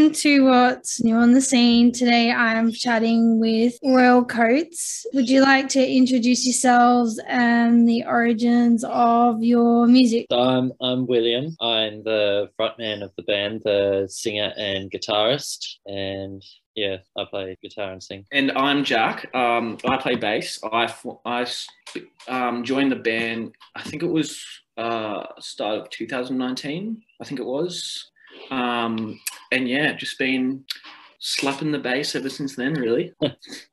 Welcome to What's New on the Scene. Today I'm chatting with Royal Coats. Would you like to introduce yourselves and the origins of your music? So I'm, I'm William. I'm the frontman of the band, the singer and guitarist. And yeah, I play guitar and sing. And I'm Jack. Um, I play bass. I, I um, joined the band, I think it was uh, start of 2019, I think it was. Um, and yeah, just been slapping the bass ever since then, really.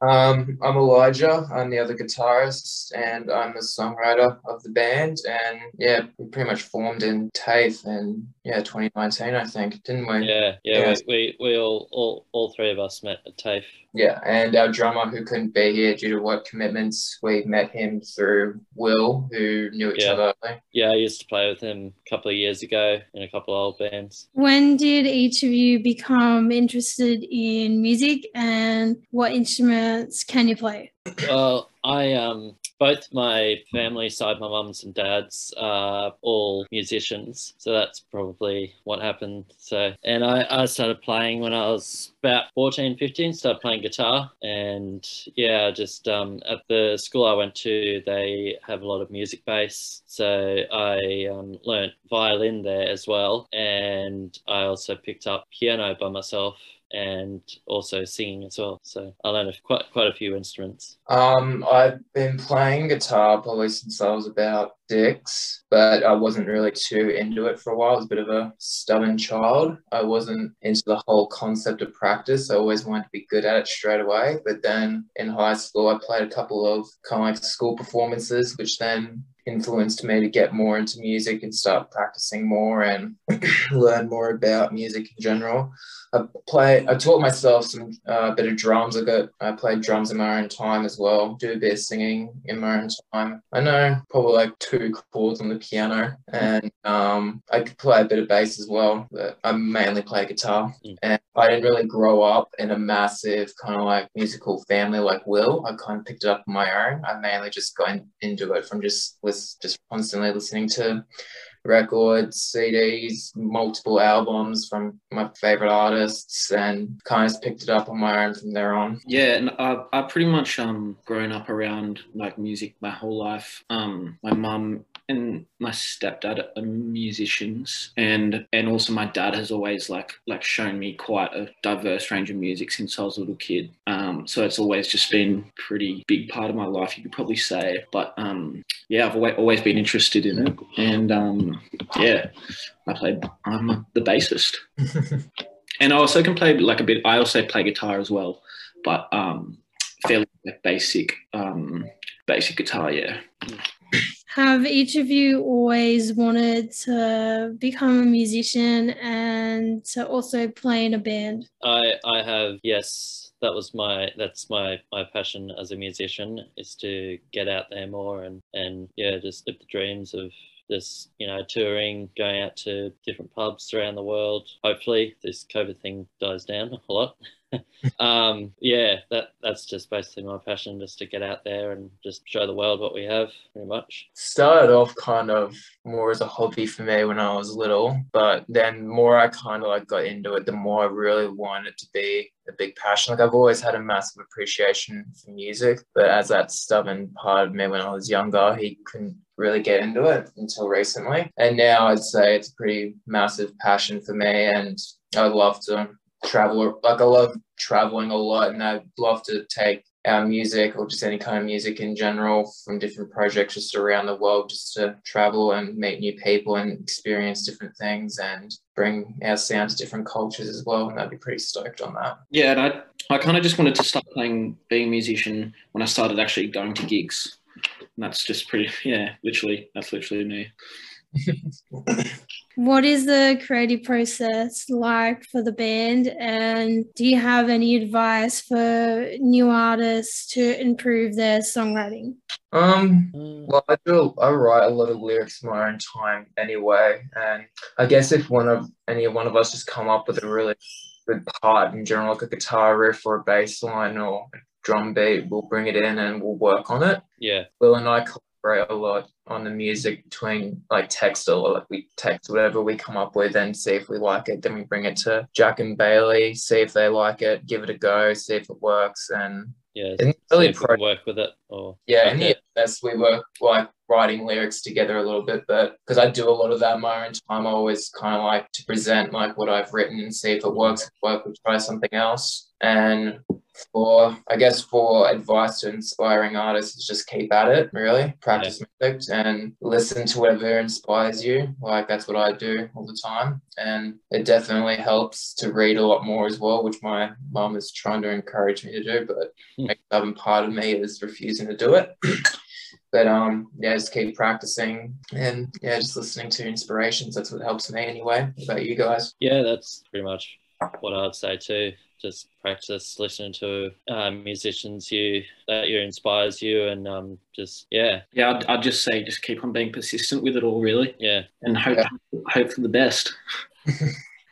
um, I'm Elijah. I'm the other guitarist, and I'm the songwriter of the band. And yeah, we pretty much formed in TAFE in yeah 2019, I think, didn't we? Yeah, yeah. yeah. We, we, we all, all all three of us met at TAFE. Yeah, and our drummer who couldn't be here due to work commitments, we met him through Will, who knew each yeah. other. Yeah, I used to play with him a couple of years ago in a couple of old bands. When did each of you become interested in music, and what instruments can you play? Well, I um both my family side, my mums and dads, are all musicians. So that's probably what happened. So, and I, I started playing when I was about 14, 15, started playing guitar. And yeah, just um, at the school I went to, they have a lot of music base. So I um, learned violin there as well. And I also picked up piano by myself and also singing as well. So I learned quite quite a few instruments. Um, I've been playing guitar probably since I was about six, but I wasn't really too into it for a while. I was a bit of a stubborn child. I wasn't into the whole concept of practice. I always wanted to be good at it straight away. But then in high school, I played a couple of kind of like school performances, which then influenced me to get more into music and start practicing more and learn more about music in general. I play. I taught myself some uh, bit of drums. I got. I played drums in my own time as well. Do a bit of singing in my own time. I know probably like two chords on the piano, and um, I could play a bit of bass as well. But I mainly play guitar, mm. and I didn't really grow up in a massive kind of like musical family like Will. I kind of picked it up on my own. I mainly just got into it from just was just constantly listening to records, CDs, multiple albums from my favorite artists, and kind of picked it up on my own from there on. Yeah, and I've, I've pretty much um grown up around like music my whole life. Um, my mum and my stepdad are musicians and and also my dad has always like like shown me quite a diverse range of music since I was a little kid. Um, so it's always just been pretty big part of my life you could probably say. But um, yeah I've always always been interested in it. And um, yeah I played I'm the bassist. And I also can play like a bit I also play guitar as well. But um, fairly basic um, basic guitar yeah have each of you always wanted to become a musician and to also play in a band? I I have yes. That was my that's my my passion as a musician is to get out there more and and yeah just live the dreams of this you know touring going out to different pubs around the world hopefully this covid thing dies down a lot um, yeah, that that's just basically my passion, just to get out there and just show the world what we have, pretty much. Started off kind of more as a hobby for me when I was little, but then more I kind of like got into it, the more I really wanted it to be a big passion. Like I've always had a massive appreciation for music, but as that stubborn part of me when I was younger, he couldn't really get into it until recently. And now I'd say it's a pretty massive passion for me and I'd love to travel. Like I love traveling a lot, and I'd love to take our music or just any kind of music in general from different projects just around the world, just to travel and meet new people and experience different things and bring our sound to different cultures as well. And I'd be pretty stoked on that. Yeah, and I I kind of just wanted to start playing, being a musician when I started actually going to gigs. And that's just pretty, yeah, literally, that's literally me. What is the creative process like for the band? And do you have any advice for new artists to improve their songwriting? Um well i do i write a lot of lyrics in my own time anyway. And i guess if one of any one of us just come up with a really good part in general like a guitar riff or a bass line or drum beat we'll bring it in and we'll work on it. Yeah. Will and i collaborate a lot on the music between like text or like we text whatever we come up with and see if we like it. Then we bring it to Jack and Bailey, see if they like it, give it a go, see if it works, and Yeah. and really pro- work with it or yeah, and Okay. yeah, that's we were like writing lyrics together a little bit, but because I do a lot of that in my own time, I always kind of like to present like what I've written and see if it works. If it works, we'll try something else. And for I guess for advice to inspiring artists is just keep at it, really. Practice music and listen to whatever inspires you. Like that's what I do all the time. And it definitely helps to read a lot more as well, which my mom is trying to encourage me to do, but a stubborn part of me is refusing to do it. but um yeah, just keep practicing and yeah, just listening to inspirations. That's what helps me anyway. What about you guys? yeah, that's pretty much what I'd say too. Just practice listening to uh, musicians you that you inspires you, and um, just yeah, Yeah, I'd, I'd just say just keep on being persistent with it all, really, yeah. and hope Yeah. hope for the best.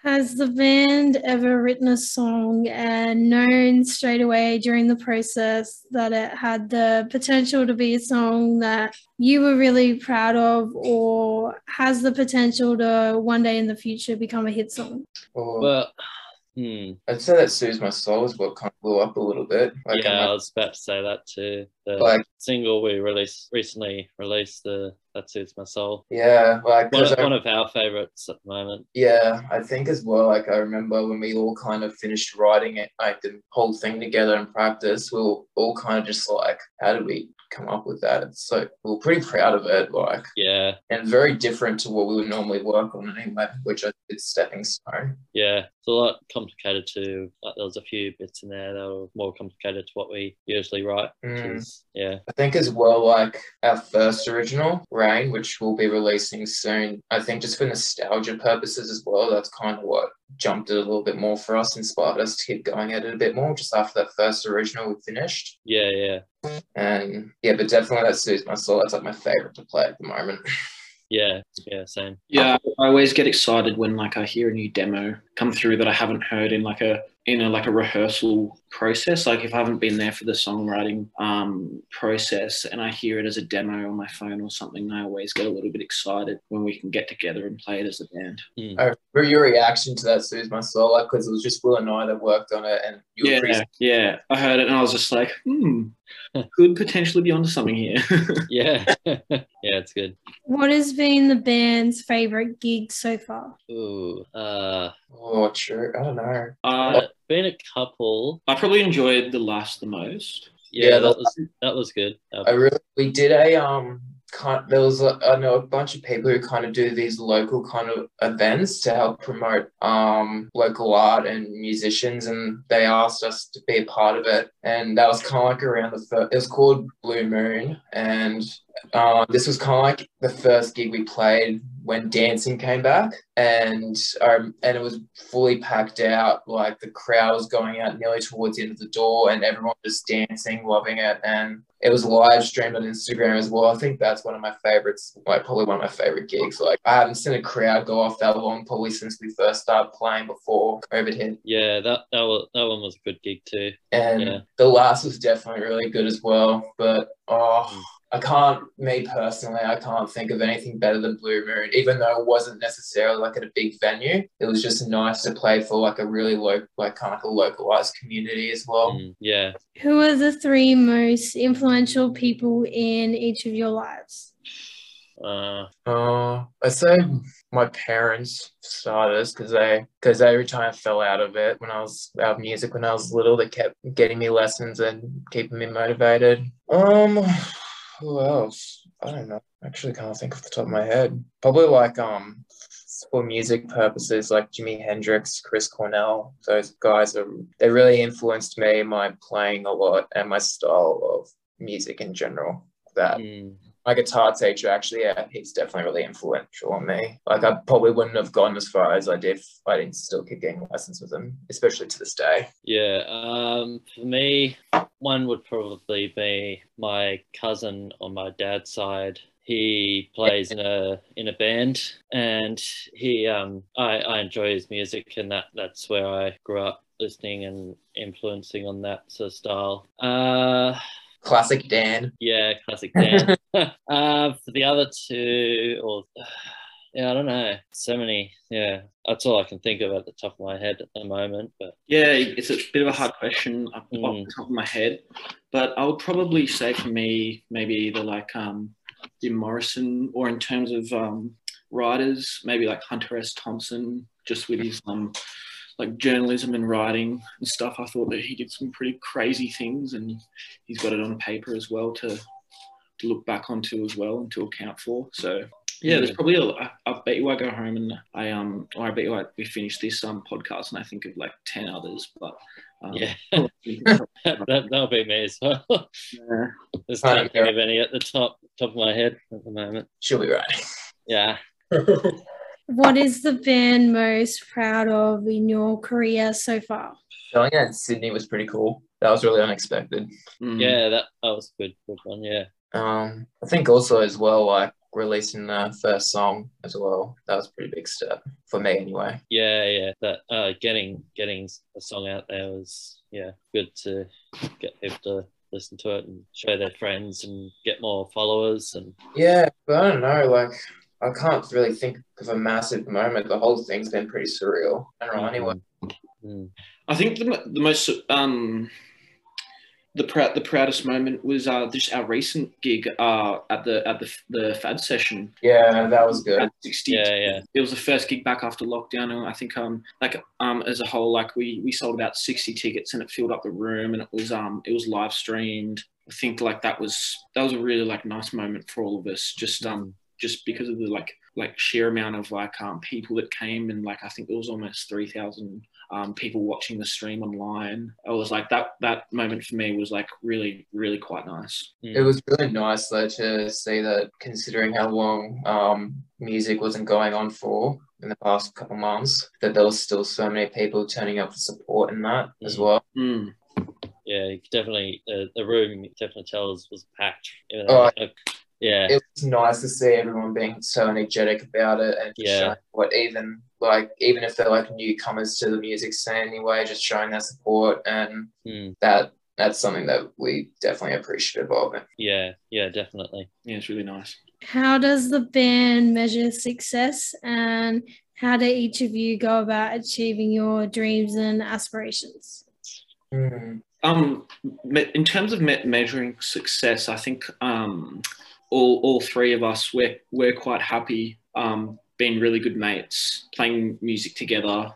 Has the band ever written a song and known straight away during the process that it had the potential to be a song that you were really proud of or has the potential to one day in the future become a hit song? Well, hmm. I'd say that Soothes My Soul is what kind of blew up a little bit. Like, yeah, I was about to say that too. The Like- single we released recently released, the that Soothes My Soul. yeah, like One, I- one of our favorites at the moment. Yeah, I think as well. Like I remember when we all kind of finished writing it, like the whole thing together in practice, we were all kind of just like, how did we come up with that? It's so we we're pretty proud of it, like, Yeah, and very different to what we would normally work on anyway, which is stepping stone. yeah. It's a lot complicated to. Like, there was a few bits in there that were more complicated to what we usually write. Mm. is, yeah, I think as well, like our first original, Rain, which we'll be releasing soon. I think just for nostalgia purposes as well, that's kind of what jumped it a little bit more for us, inspired us to keep going at it a bit more just after that first original we finished. yeah, yeah, And yeah, but definitely that Soothes My Soul. That's like my favorite to play at the moment. yeah, yeah. Same. Yeah, I always get excited when like I hear a new demo come through that I haven't heard in like a in a like a rehearsal process. Like if I haven't been there for the songwriting um, process and I hear it as a demo on my phone or something, I always get a little bit excited when we can get together and play it as a band. Hmm. I your reaction to that Soothes My Soul, like because it was just Will and I that worked on it, and you Yeah, pretty yeah. I heard it and I was just like, hmm, could potentially be onto something here. Yeah, yeah. It's good. What has been the band's favorite gig so far? Ooh, uh, oh, true. I don't know. uh, uh, been a couple. I probably enjoyed the last the most. Yeah, Yeah, that was that was good. Uh, I really we did a um kind there was a, I know a bunch of people who kind of do these local kind of events to help promote um local art and musicians and they asked us to be a part of it. And that was kind of like around the first it was called Blue Moon and uh, this was kind of like the first gig we played when dancing came back. And um, and it was fully packed out like the crowd was going out nearly towards the end of the door and everyone was dancing loving it and it was live streamed on instagram as well i think that's one of my favorites like probably one of my favorite gigs like i haven't seen a crowd go off that long probably since we first started playing before covid hit yeah, that that was that one was a good gig too. and Yeah. the last was definitely really good as well but oh Mm. I can't, me personally, I can't think of anything better than Blue Moon, even though it wasn't necessarily like at a big venue. It was just nice to play for like a really low, like kind of like a localized community as well. Mm, yeah. Who are the three most influential people in each of your lives? Uh, Uh, I say my parents for starters because they because every time I fell out of it when I was out of music when I was little, they kept getting me lessons and keeping me motivated. Um, who else? I don't know. Actually, can't think off the top of my head. Probably like um for music purposes, like Jimi Hendrix, Chris Cornell. Those guys are they really influenced me, my playing a lot, and my style of music in general. That mm, my guitar teacher actually yeah he's definitely really influential on me like i probably wouldn't have gone as far as i did if i didn't still keep getting lessons with him especially to this day yeah. Um, for me, one would probably be my cousin on my dad's side. He plays in a in a band, and he um I, I enjoy his music, and that that's where I grew up listening and influencing on that sort of style. Uh, Classic Dan. Yeah, classic Dan. uh, for the other two, or yeah, I don't know. So many. Yeah, that's all I can think of at the top of my head at the moment. But Yeah, it's a bit of a hard question off the Mm. top of my head, but I would probably say for me, maybe either like um, Jim Morrison or in terms of um, writers, maybe like Hunter S. Thompson, just with his um, like journalism and writing and stuff. I thought that he did some pretty crazy things, and he's got it on paper as well to to look back onto as well and to account for. So yeah, there's probably a. I, I bet you I go home and I um, or I bet you I, we finish this um podcast and I think of like ten others, but um, yeah, yeah. that, that'll be me as well. Just Right, can't think of any at the top top of my head at the moment. She'll be right. Yeah. What is the band most proud of in your career so far? Showing it in Sydney was pretty cool. That was really unexpected. Mm. Yeah, that, that was a good, good one. Yeah. Um, I think also as well, like releasing the first song as well. That was a pretty big step for me anyway. Yeah, yeah. That uh, getting getting a song out there was yeah good to get people to listen to it and show their friends and get more followers and Yeah, but I don't know, like I can't really think of a massive moment. The whole thing's been pretty surreal. I don't know anyway. Mm. I think the, the most um, the proud the proudest moment was uh, just our recent gig uh, at the at the the Fad session. Yeah, that was good. At 60. Yeah, yeah. It was the first gig back after lockdown, and I think um like um as a whole like we we sold about sixty tickets and it filled up the room and it was um it was live streamed. I think like that was that was a really like nice moment for all of us. Just um just because of the like like sheer amount of like um people that came and like I think there was almost three thousand um, people watching the stream online. I was like that that moment for me was like really really quite nice. It was really nice though to see that considering how long um, music wasn't going on for in the past couple months, that there was still so many people turning up for support in that as Mm. well. Mm. Yeah, definitely uh, the room definitely tell was, was packed. You know, Oh, like, yeah, It was nice to see everyone being so energetic about it and Yeah. showing what even like even if they're like newcomers to the music scene anyway, just showing their support and Mm. that that's something that we definitely appreciate of. yeah, yeah, definitely. Yeah, it's really nice. How does the band measure success and how do each of you go about achieving your dreams and aspirations? Mm. Um, in terms of me- measuring success, I think um, all all three of us we're we're quite happy um, being really good mates, playing music together,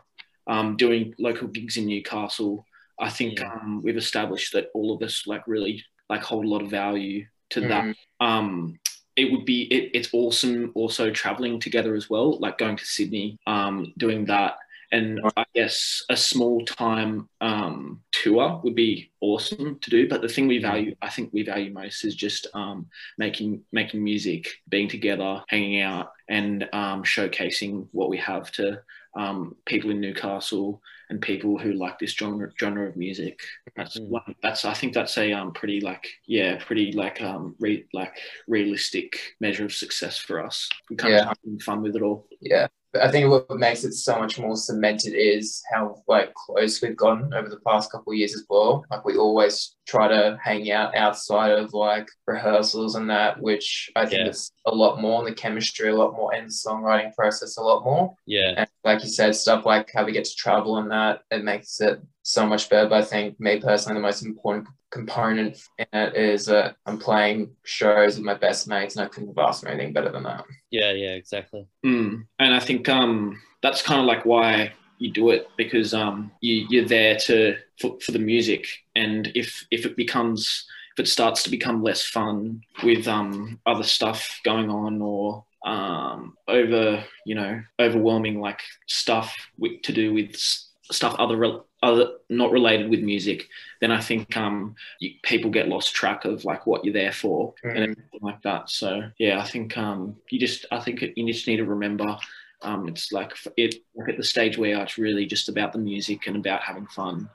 um, doing local gigs in Newcastle. I think Yeah. um, we've established that all of us like really like hold a lot of value to that. Mm. Um, it would be it, it's awesome also traveling together as well, like going to Sydney, um, doing that and I guess a small time um, tour would be awesome to do. But the thing we value, I think we value most, is just um, making making music, being together, hanging out, and um, showcasing what we have to um, people in Newcastle and people who like this genre genre of music. That's Mm. one. That's I think that's a um, pretty like yeah, pretty like um re- like realistic measure of success for us. We kind Yeah. of having fun with it all. Yeah. I think what makes it so much more cemented is how like close we've gotten over the past couple of years as well. Like we always try to hang out outside of like rehearsals and that, which I think Yeah. is a lot more in the chemistry, a lot more in the songwriting process, a lot more. Yeah, And like you said, stuff like how we get to travel and that, it makes it so much better. But I think me personally, the most important component in it is that I'm playing shows with my best mates and I couldn't have asked for anything better than that. yeah, yeah, exactly. Mm. And I think um, that's kind of like why you do it because um, you, you're there to for, for the music, and if if it becomes if it starts to become less fun with um, other stuff going on or um, over you know overwhelming like stuff with, to do with stuff other rel- other not related with music, then I think um, you, people get lost track of like what you're there for and Mm. everything like that. So yeah, I think um, you just I think you just need to remember um, it's like it like at the stage where it's really just about the music and about having fun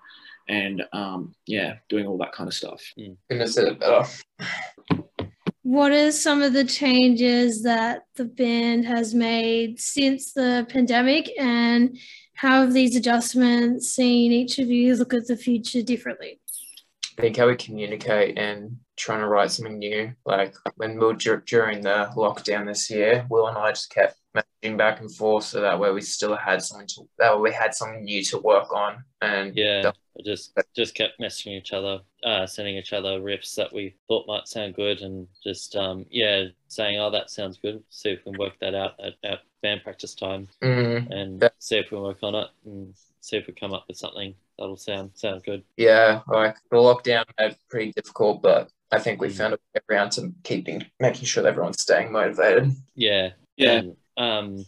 and um, yeah, doing all that kind of stuff. Couldn't have said it better. What are some of the changes that the band has made since the pandemic, and how have these adjustments seen each of you look at the future differently? I think how we communicate and trying to write something new. Like when we were dur- during the lockdown this year, Will and I just kept messaging back and forth so that way we still had something to that way we had something new to work on. And Yeah, I just just kept messaging each other, uh, sending each other riffs that we thought might sound good, and just um, yeah, saying, "Oh, that sounds good." See if we can work that out at, at band practice time, mm, and Yeah. see if we can work on it, and see if we come up with something that'll sound sound good. yeah, like the lockdown made it pretty difficult, but I think we Mm. found a way around to keeping making sure that everyone's staying motivated. Yeah, Yeah, and, um,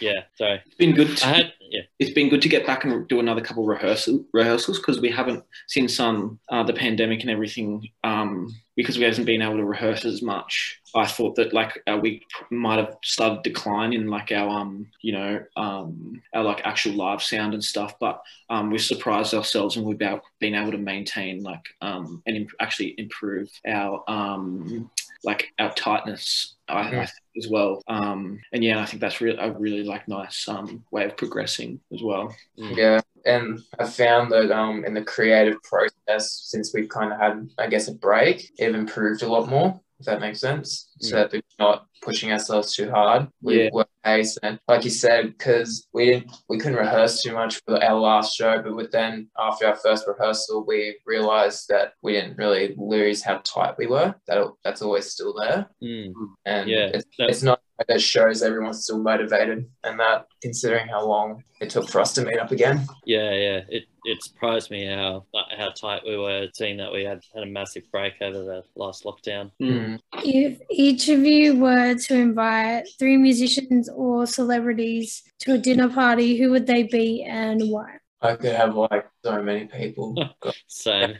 yeah. Sorry, it's been good. To, I had yeah. It's been good to get back and do another couple rehearsal rehearsals because we haven't since um uh, the pandemic and everything um because we haven't been able to rehearse as much. I thought that like uh, we might have started decline in like our um you know um our like actual live sound and stuff, but um we've surprised ourselves and we've been able to maintain like um and imp- actually improve our um like our tightness I, I Mm. think as well um and yeah I think that's really a really like nice um way of progressing as well Mm. Yeah, and I found that um in the creative process, since we've kind of had, I guess, a break, it improved a lot more. If that makes sense, so that we're not pushing ourselves too hard. We Yeah. work pace, and like you said, because we didn't, we couldn't rehearse too much for our last show, but with then after our first rehearsal, we realized that we didn't really lose how tight we were. That that's always still there, Mm. and Yeah, it's, it's not that shows everyone's still motivated, and that considering how long it took for us to meet up again. Yeah, yeah. It it surprised me how how tight we were, seeing that we had had a massive break over the last lockdown. Mm. If each of you were to invite three musicians or celebrities to a dinner party, who would they be and why? I could have like so many people. God, Same.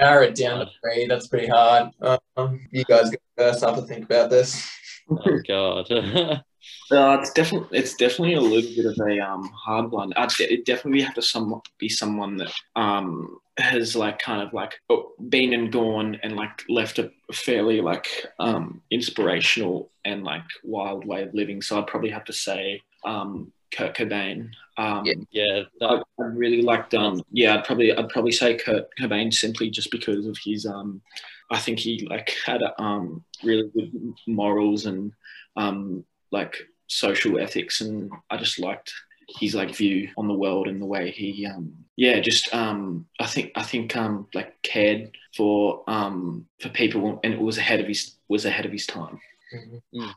Narrow it down to three. That's pretty hard. Um, you guys go first. I have to think about this. Oh God. Uh, it's definitely it's definitely a little bit of a um hard one. I'd de- it definitely have to some be someone that um has like kind of like oh, been and gone and like left a fairly like um inspirational and like wild way of living. So I'd probably have to say um Kurt Cobain. Um, Yeah. yeah. I, I really liked um yeah I'd probably I'd probably say Kurt Cobain simply just because of his um I think he like had um really good morals and um like social ethics and I just liked his like view on the world and the way he um yeah just um I think I think um like cared for um for people and it was ahead of his was ahead of his time. Mm.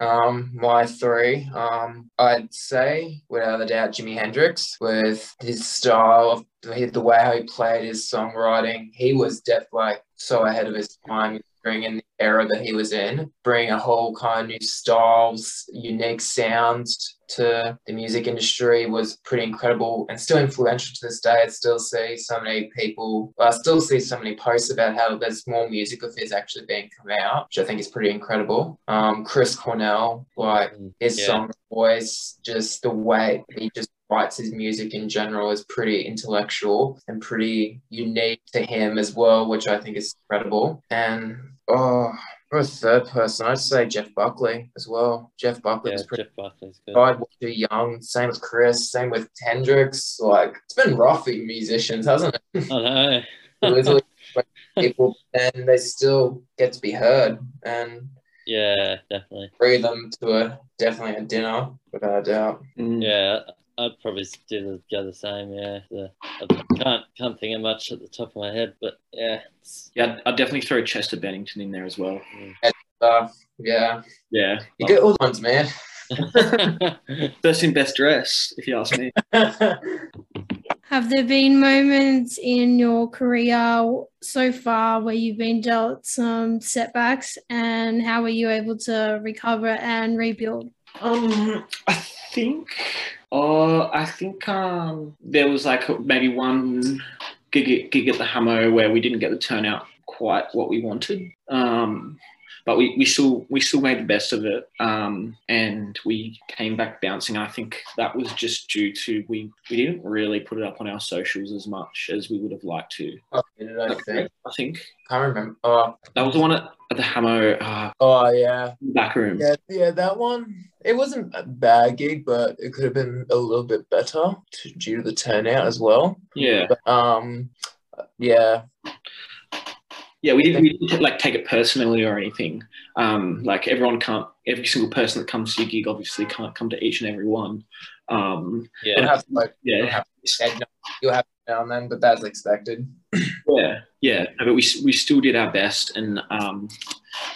Um, my three, um, I'd say without a doubt Jimi Hendrix with his style of the, way how he played his songwriting. He was definitely so ahead of his time during in the era that he was in, bring a whole kind of new styles, unique sounds to the music industry was pretty incredible and still influential to this day. I still see so many people, I still see so many posts about how there's more music of his actually being come out, which I think is pretty incredible. Um, Chris Cornell, like Mm, his yeah. song voice, just the way he just writes his music in general is pretty intellectual and pretty unique to him as well, which I think is incredible. And oh, for a third person, I'd say Jeff Buckley as well. Jeff Buckley yeah, was pretty Jeff Buckley's good. died way too young. Same with Chris. Same with Hendrix. Like it's been rough for musicians, hasn't it? I know. Literally, people and they still get to be heard and yeah, definitely. bring them to a definitely a dinner without a doubt. Mm. Yeah, I'd probably do the, go the same. Yeah, the, I can't can't think of much at the top of my head, but yeah, it's, Yeah, I'd, I'd definitely throw Chester Bennington in there as well. Uh, yeah, Yeah. you get all the ones, man. First in best dress, if you ask me. Have there been moments in your career so far where you've been dealt some setbacks and how were you able to recover and rebuild? Um, I think, uh, I think um, there was like maybe one gig, gig at the Hamo where we didn't get the turnout quite what we wanted. Um, but we, we still we still made the best of it, um, and we came back bouncing. I think that was just due to we we didn't really put it up on our socials as much as we would have liked to. Oh, did I think? I think Can't remember. Oh, that was the one at, at the Hamo uh, oh yeah. back room. Yeah, yeah, that one. It wasn't a bad gig, but it could have been a little bit better to, due to the turnout as well. yeah. But, um, yeah, yeah, we didn't, we didn't like take it personally or anything. Um, like everyone can't, every single person that comes to your gig obviously can't come to each and every one. Um, Yeah. You'll have to, like, yeah, you'll have to be said no, you'll have to now and then, but that's expected. yeah, yeah. No, but we we still did our best, and um,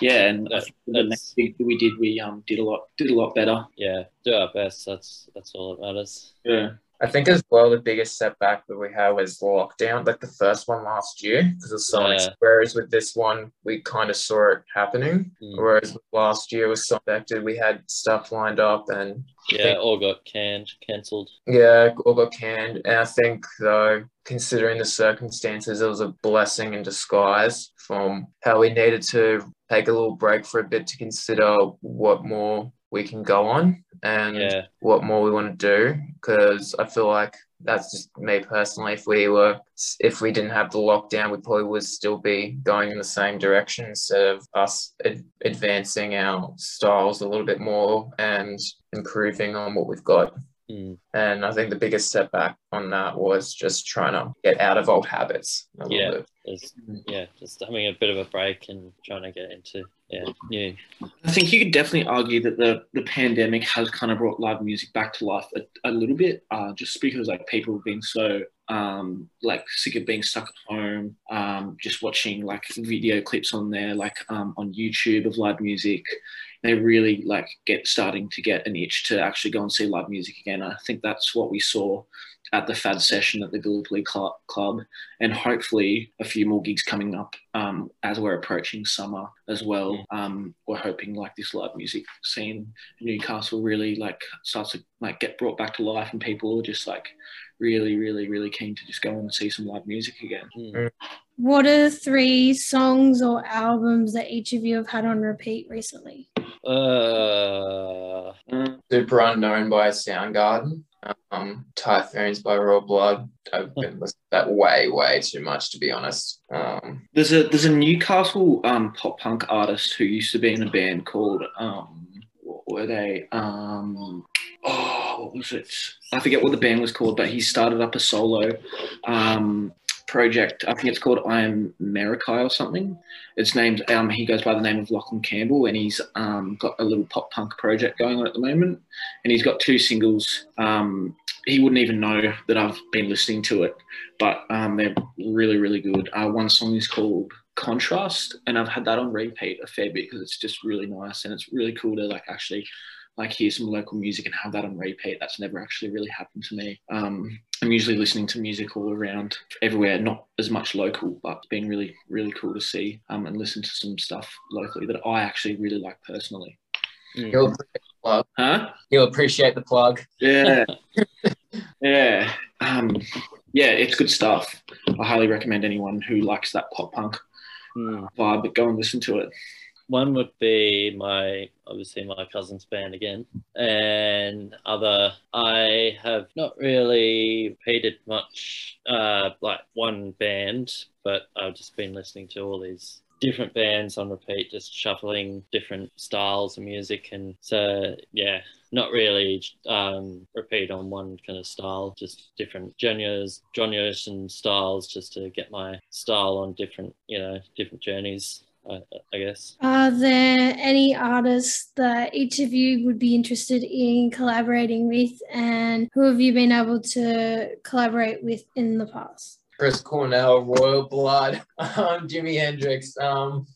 yeah, and I That- think the next gig that we did, we um did a lot did a lot better. Yeah. Do our best. That's that's all that matters. Yeah, I think as well the biggest setback that we had was lockdown, like the first one last year, because of so Yeah. Whereas with this one, we kind of saw it happening. Mm. Whereas last year was so affected, we had stuff lined up and Yeah. All got canned, cancelled. yeah, all got canned. And I think though, considering the circumstances, it was a blessing in disguise from how we needed to take a little break for a bit to consider what more we can go on and Yeah. what more we want to do because I feel like that's just me personally. If we were, if we didn't have the lockdown, we probably would still be going in the same direction instead of us ad- advancing our styles a little bit more and improving on what we've got. Mm. And I think the biggest setback on that was just trying to get out of old habits. A little Yeah. bit. Yeah. Just having a bit of a break and trying to get into yeah new. I think you could definitely argue that the the pandemic has kind of brought live music back to life a, a little bit, uh, just because like people have been so um, like sick of being stuck at home, um, just watching like video clips on there, like um, on YouTube of live music. They really like get starting to get an itch to actually go and see live music again. I think that's what we saw at the FAD session at the Gallipoli Cl- Club, and hopefully a few more gigs coming up um, as we're approaching summer as well. Um, we're hoping like this live music scene in Newcastle really like starts to like get brought back to life, and people are just like really, really, really keen to just go and see some live music again. Mm. What are three songs or albums that each of you have had on repeat recently? Uh. Uh, Superunknown by Soundgarden. Um, Typhoons by Royal Blood. I've been listening to that way, way too much to be honest. Um, there's a there's a Newcastle um, pop punk artist who used to be in a band called um, what were they? Um, oh, what was it? I forget what the band was called, but he started up a solo um, project. I think it's called I Am Marikai or something. It's named. Um, he goes by the name of Lachlan Campbell, and he's um, got a little pop punk project going on at the moment. And he's got two singles. Um, he wouldn't even know that I've been listening to it, but um, they're really, really good. Uh, one song is called Contrast, and I've had that on repeat a fair bit because it's just really nice, and it's really cool to like actually like hear some local music and have that on repeat. That's never actually really happened to me. Um, I'm usually listening to music all around everywhere, not as much local, but it's been really, really cool to see um, and listen to some stuff locally that I actually really like personally. Mm. you'll appreciate the plug. Huh? You'll appreciate the plug. Yeah. yeah. Um, yeah, it's good stuff. I highly recommend anyone who likes that pop punk Mm. vibe, but go and listen to it. One would be my obviously my cousin's band again, and other I have not really repeated much uh, like one band, but I've just been listening to all these different bands on repeat, just shuffling different styles of music, and so yeah, not really um, repeat on one kind of style, just different genres, genres and styles, just to get my style on different, you know, different journeys. I, I guess. Are there any artists that each of you would be interested in collaborating with, and who have you been able to collaborate with in the past? Chris Cornell, Royal Blood, um, Jimi Hendrix, um,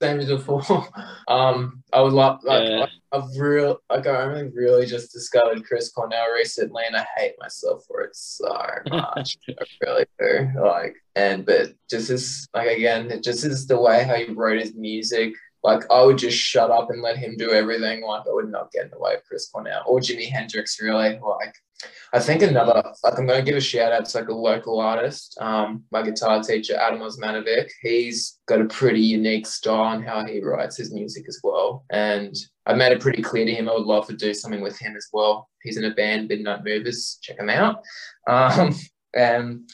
same as before. Um, I would love, like, Yeah. I've real, like, I only really just discovered Chris Cornell recently, and I hate myself for it so much. I really do. Like, and but just as, like, again, it just is the way how he wrote his music. Like, I would just shut up and let him do everything. Like, I would not get in the way of Chris Cornell or Jimi Hendrix, really. Like, I think another, like I'm going to give a shout out to like a local artist, um, my guitar teacher, Adam Osmanovic. He's got a pretty unique style on how he writes his music as well. And I made it pretty clear to him I would love to do something with him as well. He's in a band, Midnight Movers. Check him out. Um, and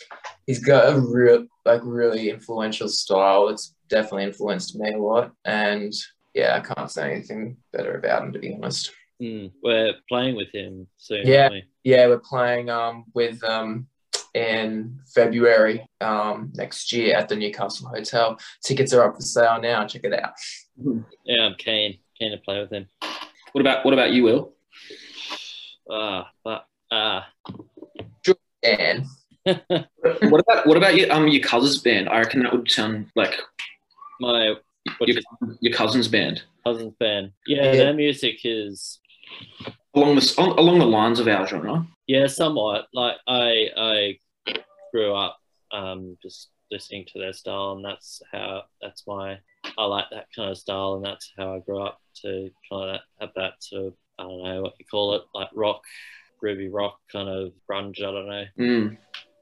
he's got a real, like really influential style. It's definitely influenced me a lot. And yeah, I can't say anything better about him, to be honest. Mm. We're playing with him soon. Yeah. aren't we? Yeah, we're playing um with um in February um, next year at the Newcastle Hotel. Tickets are up for sale now. Check it out. Yeah, I'm keen. Keen to play with him. What about what about you, Will? Ah, but ah. And what about what about your um your cousin's band? I reckon that would sound like my your, your your cousin's band cousin's band. Yeah, Yeah. their music is along the on, along the lines of our genre. yeah, somewhat. Like I I grew up um just listening to their style and that's how that's my I like that kind of style and that's how I grew up to kind of have that sort of I don't know what you call it, like rock, groovy rock kind of grunge, I don't know. Mm.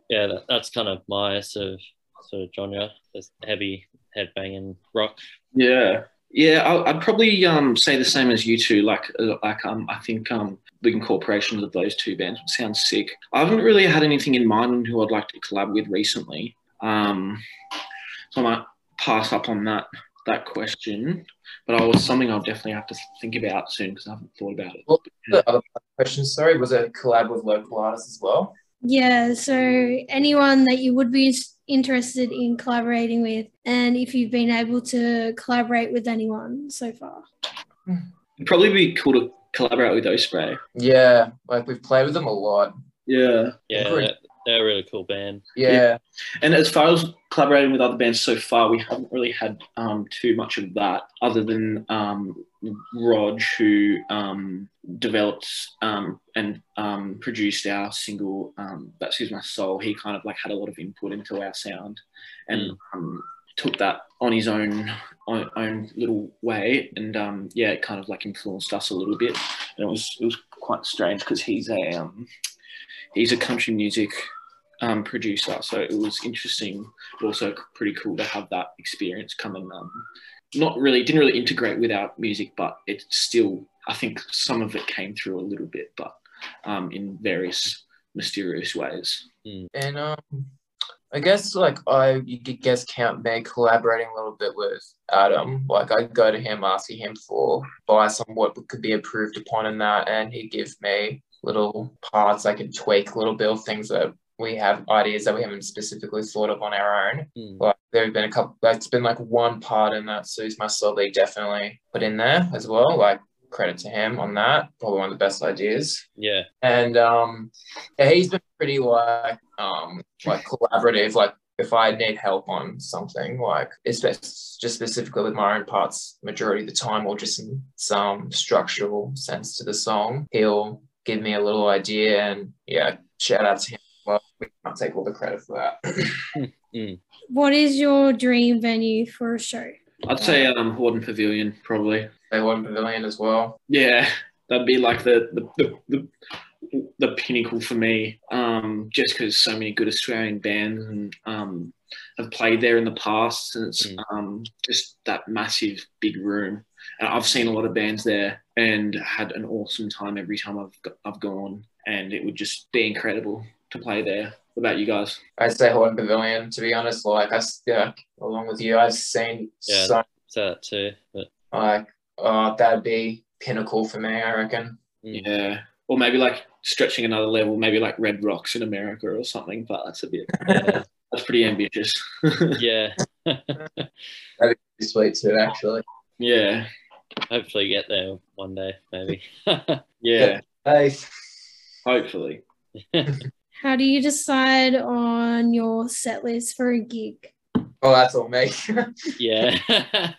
Yeah, that, that's kind of my sort of sort of genre. This heavy headbanging rock. Yeah, yeah. I, I'd probably um say the same as you two. Like uh, like um I think um the incorporation of those two bands would sound sick. I haven't really had anything in mind who I'd like to collab with recently. Um, so I might pass up on that that question. But I was something I'll definitely have to think about soon because I haven't thought about it. Well, the other question, sorry, was a collab with local artists as well? Yeah, so anyone that you would be interested in collaborating with, and if you've been able to collaborate with anyone so far. It'd probably be cool to collaborate with Osprey. Yeah, like we've played with them a lot. Yeah. Yeah, they're, they're a really cool band. Yeah, And as far as collaborating with other bands so far, we haven't really had um, too much of that, other than um, Rog, who um, developed um, and um, produced our single um, "That Soothes My Soul." He kind of like had a lot of input into our sound, and um, took that on his own own, own little way, and um, yeah, it kind of like influenced us a little bit. And it was it was quite strange because he's a um, he's a country music um, producer. So it was interesting, but also pretty cool to have that experience come and um, not really didn't really integrate with our music, but it still I think some of it came through a little bit, but um, in various mysterious ways. and um, I guess like I you could guess count me collaborating a little bit with Adam. Like I'd go to him asking him for advice on what could be improved upon in that, and he'd give me little parts I could tweak, little build things that we have ideas that we haven't specifically thought of on our own. Mm. Like there have been a couple. Like, it's been like one part in that soul. They definitely put in there as well. Like credit to him on that. Probably one of the best ideas. Yeah, And um, yeah, he's been pretty like um like collaborative. Like if I need help on something, like it's just specifically with my own parts, majority of the time, or just in some structural sense to the song, he'll give me a little idea. And yeah, shout out to him. Well, we can't take all the credit for that. What is your dream venue for a show? I'd say um, Hordern Pavilion probably. they won Pavilion as well. Yeah, that'd be like the the the, the, the pinnacle for me. Um, just because so many good Australian bands and um, have played there in the past, and it's Mm. um, just that massive big room. And I've seen a lot of bands there and had an awesome time every time I've I've gone, and it would just be incredible to play there. What about you guys? I'd say Hordern Pavilion, to be honest. Like I, yeah, along with you, I've seen Yeah. so that too. But like uh that'd be pinnacle for me, I reckon. mm. Yeah, or maybe like stretching another level, maybe like Red Rocks in America or something. But that's a bit yeah, that's pretty ambitious. yeah. That'd Pretty sweet too, actually. yeah. Hopefully get there one day, maybe. Yeah, Hey. hopefully. How do you decide on your set list for a gig? Oh, that's all me. yeah.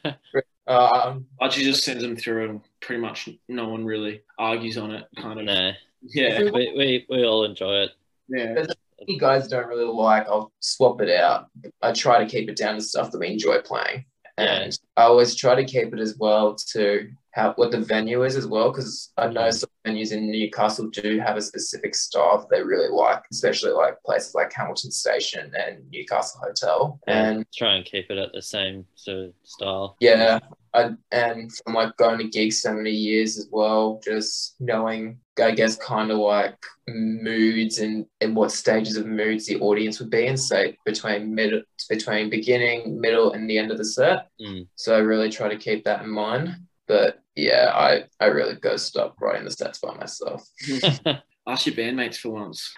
um, Archie just sends them through, and pretty much no one really argues on it. Kind of. no, Yeah, we, we we all enjoy it. yeah, you guys don't really like, I'll swap it out. I try to keep it down to stuff that we enjoy playing. And I always try to keep it as well to how what the venue is as well, because I know mm. some venues in Newcastle do have a specific style that they really like, especially like places like Hamilton Station and Newcastle Hotel. And Try and keep it at the same sort of style. Yeah, I, and from like going to gigs so many years as well, just knowing, I guess, kind of like moods and, and what stages of moods the audience would be in, say between mid, between beginning, middle, and the end of the set. Mm. So I really try to keep that in mind. But yeah, I I really go stop writing the sets by myself. Ask your bandmates for once.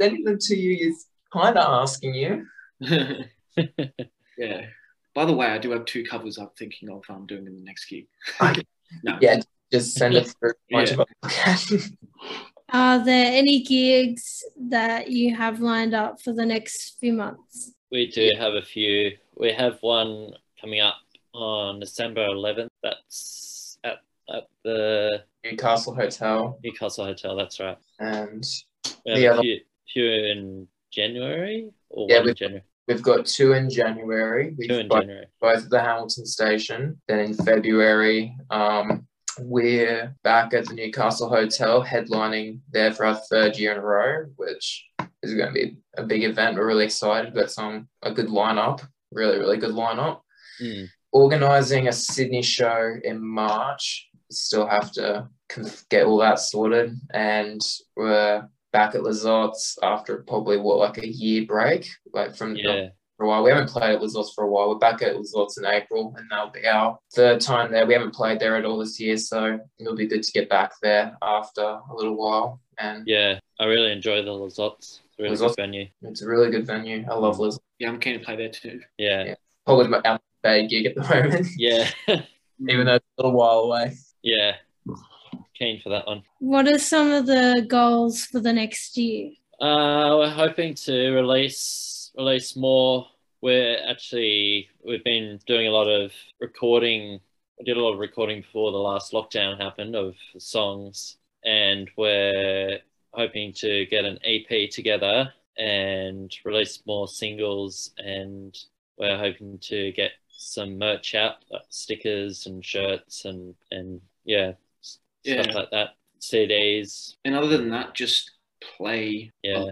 Sending them to you is kind of asking you. yeah. By the way, I do have two covers I'm thinking of um, doing in the next gig. No. Yeah, just send it through. a bunch Yeah. of. Are there any gigs that you have lined up for the next few months? We do have a few. We have one coming up on December 11th. That's at, at the Newcastle Hotel Newcastle Hotel. That's right. and We have The a other- few, few in January or Yeah, one in we've- January. We've got two in January. We've Two in got January. both at the Hamilton station. Then in February, um, we're back at the Newcastle Hotel, headlining there for our third year in a row, which is going to be a big event. We're really excited. Got some a good lineup, really, really good lineup. Mm. Organizing a Sydney show in March. Still have to conf- get all that sorted, and we're back at Lizottes after probably what like a year break, like from Yeah. for a while. We haven't played at Lizottes for a while. We're back at Lizottes in April, and that'll be our third time there. We haven't played there at all this year, so it'll be good to get back there after a little while. And Yeah. I really enjoy the Lizottes. It's a really Lizottes. good venue. it's a really good venue. I love mm. Lizottes. Yeah, I'm keen to play there too. Yeah. Yeah. Probably my our big gig at the moment, Yeah. even though it's a little while away. yeah. Keen for that one. What are some of the goals for the next year? Uh, we're hoping to release release more. We're actually we've been doing a lot of recording. We did a lot of recording before the last lockdown happened of songs, and we're hoping to get an EP together and release more singles. And we're hoping to get some merch out, like stickers and shirts, and and yeah, Yeah. stuff like that. CDs. And other than that, just play. Yeah.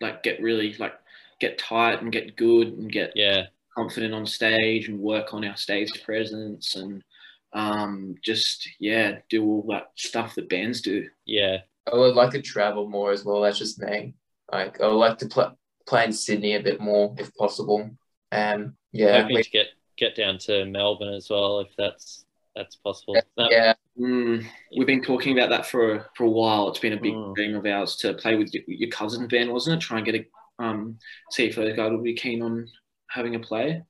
Like get really like get tight and get good and get yeah. confident on stage and work on our stage presence and um, just yeah do all that stuff that bands do. Yeah, I would like to travel more as well. That's just me. Like I would like to play play in Sydney a bit more if possible. And yeah, hoping we- to get get down to Melbourne as well if that's that's possible. No, yeah, Mm, we've been talking about that for for a while. It's been a big Mm. dream of ours to play with your, your cousin Ben, wasn't it? Try and get a um, see if those guys would be keen on having a play.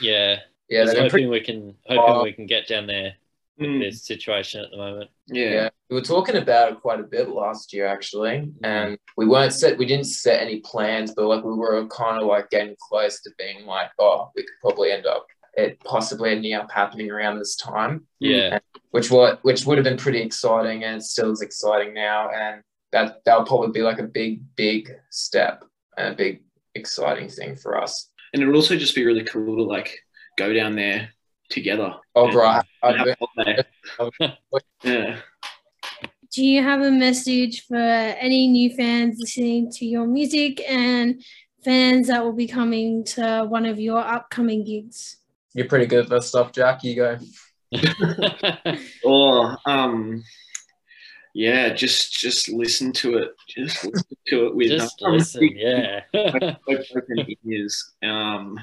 yeah. yeah, Just they've hoping pretty we can hoping Oh. we can get down there with Mm, this situation at the moment. yeah. Yeah, we were talking about it quite a bit last year actually, and we weren't set. We didn't set any plans, but like we were kind of like getting close to being like, oh, we could probably end up it possibly ending up happening around this time, Yeah, which what which would have been pretty exciting, and it still is exciting now, and that that'll probably be like a big big step and a big exciting thing for us. And it would also just be really cool to like go down there together. Oh, and- bro, I- and have be- a yeah. Do you have a message for any new fans listening to your music and fans that will be coming to one of your upcoming gigs? You're pretty good at that stuff, Jack. You go. Or um, yeah, just just listen to it. Just listen to it with just um, listen. Yeah, open open ears. Um,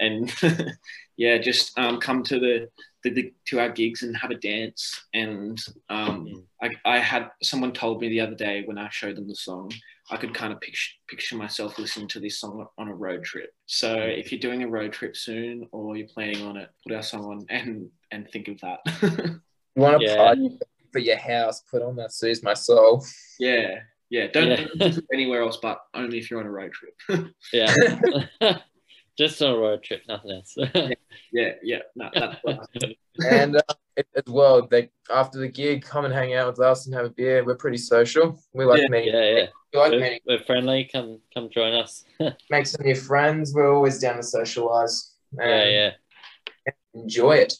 and yeah, just um, come to the, the, the to our gigs and have a dance. And um, I, I had someone told me the other day when I showed them the song, I could kind of picture picture myself listening to this song on a road trip. So if you're doing a road trip soon or you're planning on it, put our song on and and think of that. You want to Yeah. party for your house? Put on that soothes my soul. yeah, yeah. Don't, Yeah. don't anywhere else, but only if you're on a road trip. yeah. just on a road trip, nothing else. yeah, yeah. No, that's what and uh, as well, they after the gig, come and hang out with us and have a beer. We're pretty social. We like Yeah. meeting. yeah, yeah. We like We're, meeting. we're friendly. Come, come join us. Make some new friends. We're always down to socialize and yeah. enjoy it.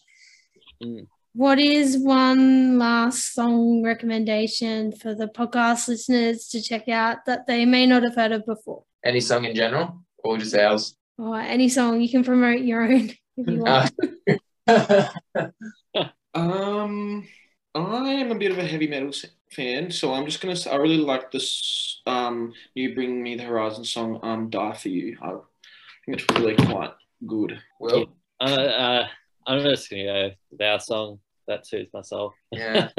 What is one last song recommendation for the podcast listeners to check out that they may not have heard of before? Any song in general, or just ours? Or any song you can promote your own if you want. Um, I am a bit of a heavy metal fan, so I'm just gonna. I really like this um new Bring Me the Horizon song, um, Die for You. I think it's really quite good. Will, Uh, uh, I'm just gonna go with our song that Soothes My Soul. yeah.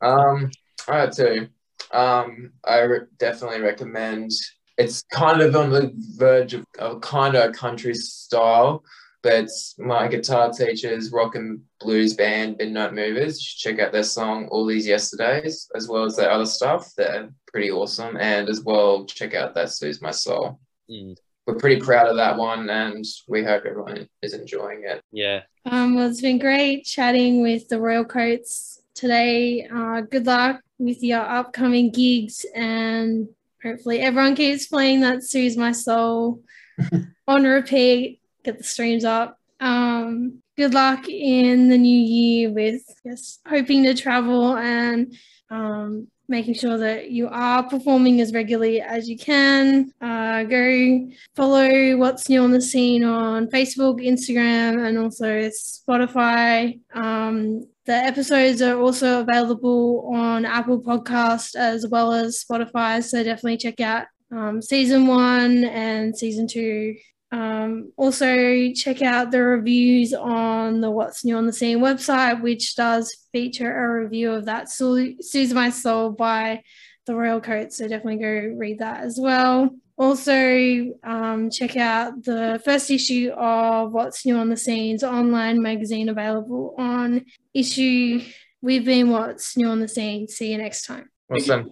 Um, all right, too. Um, I re- definitely recommend. It's kind of on the verge of, of kind of country style, but my guitar teacher's rock and blues band, Midnight Movers. You should check out their song All These Yesterdays, as well as their other stuff. They're pretty awesome. And as well, check out That Soothes My Soul. Mm. We're pretty proud of that one, and we hope everyone is enjoying it. Yeah. Um, well, it's been great chatting with the Royal Coats today. Uh, good luck with your upcoming gigs, and hopefully, everyone keeps playing that Soothes My Soul on repeat. Get the streams up. Um, good luck in the new year with yes, hoping to travel and um, making sure that you are performing as regularly as you can. Uh, go follow what's new on the scene on Facebook, Instagram, and also Spotify. Um, the episodes are also available on Apple Podcast as well as Spotify, so definitely check out um, season one and season two. Um, also, check out the reviews on the What's New on the Scene website, which does feature a review of that Soothes My Soul by the Royal Coat. So, definitely go read that as well. Also, um, check out the first Issuu of What's New on the Scenes online magazine available on issue. We've been What's New on the Scene. See you next time. Awesome.